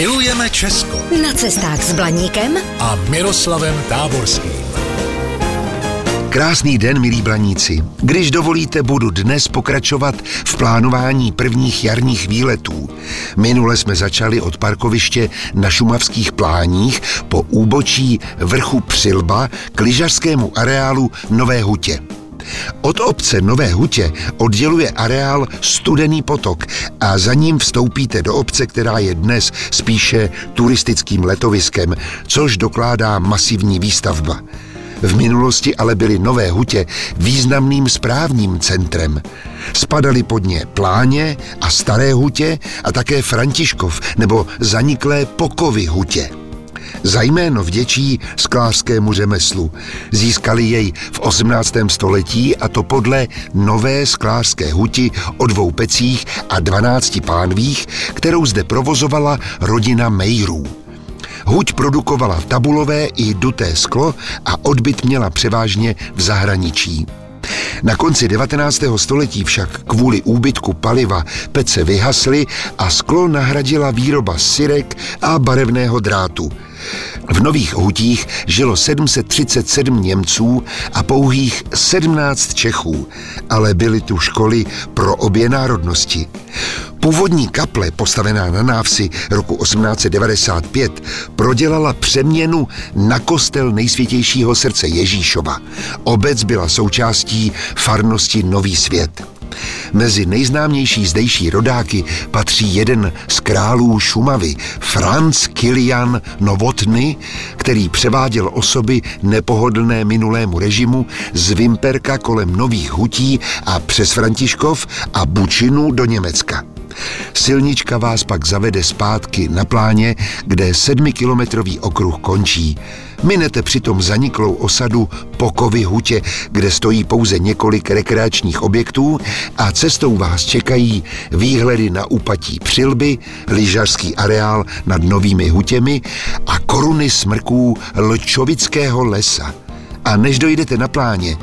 Milujeme Česko Na cestách s Blaníkem a Miroslavem Táborským. Krásný den, milí blaníci. Když dovolíte, budu dnes pokračovat v plánování prvních jarních výletů. Minule jsme začali od parkoviště na šumavských pláních po úbočí vrchu Přilba k lyžařskému areálu Nové Hutě. Od obce Nové Hutě odděluje areál Studený potok a za ním vstoupíte do obce, která je dnes spíše turistickým letoviskem, což dokládá masivní výstavba. V minulosti ale byly Nové Hutě významným správním centrem. Spadaly pod ně Pláně a Staré Hutě a také Františkov nebo zaniklé Pokovy Hutě. Za jméno vděčí sklářskému řemeslu. Získali jej v 18. století a to podle nové sklářské huti o dvou pecích a 12 pánvích, kterou zde provozovala rodina Mejrů. Huť produkovala tabulové i duté sklo a odbyt měla převážně v zahraničí. Na konci 19. století však kvůli úbytku paliva pece vyhasly a sklo nahradila výroba syrek a barevného drátu. V Nových hutích žilo 737 Němců a pouhých 17 Čechů, ale byly tu školy pro obě národnosti. Původní kaple, postavená na návsi roku 1895, prodělala přeměnu na kostel nejsvětějšího srdce Ježíšova. Obec byla součástí farnosti Nový svět. Mezi nejznámější zdejší rodáky patří jeden z králů Šumavy, Franz Kilian Novotny, který převáděl osoby nepohodlné minulému režimu z Vimperka kolem Nových hutí a přes Františkov a Bučinu do Německa. Silnička vás pak zavede zpátky na pláně, kde sedmikilometrový okruh končí. Minete přitom zaniklou osadu Pokovy hutě, kde stojí pouze několik rekreačních objektů a cestou vás čekají výhledy na úpatí Přilby, lyžařský areál nad Novými hutěmi a koruny smrků Lčovického lesa. A než dojdete na pláně,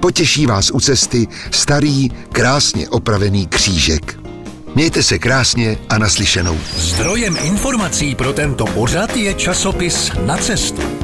potěší vás u cesty starý, krásně opravený křížek. Mějte se krásně a naslyšenou. Zdrojem informací pro tento pořad je časopis Na cestu.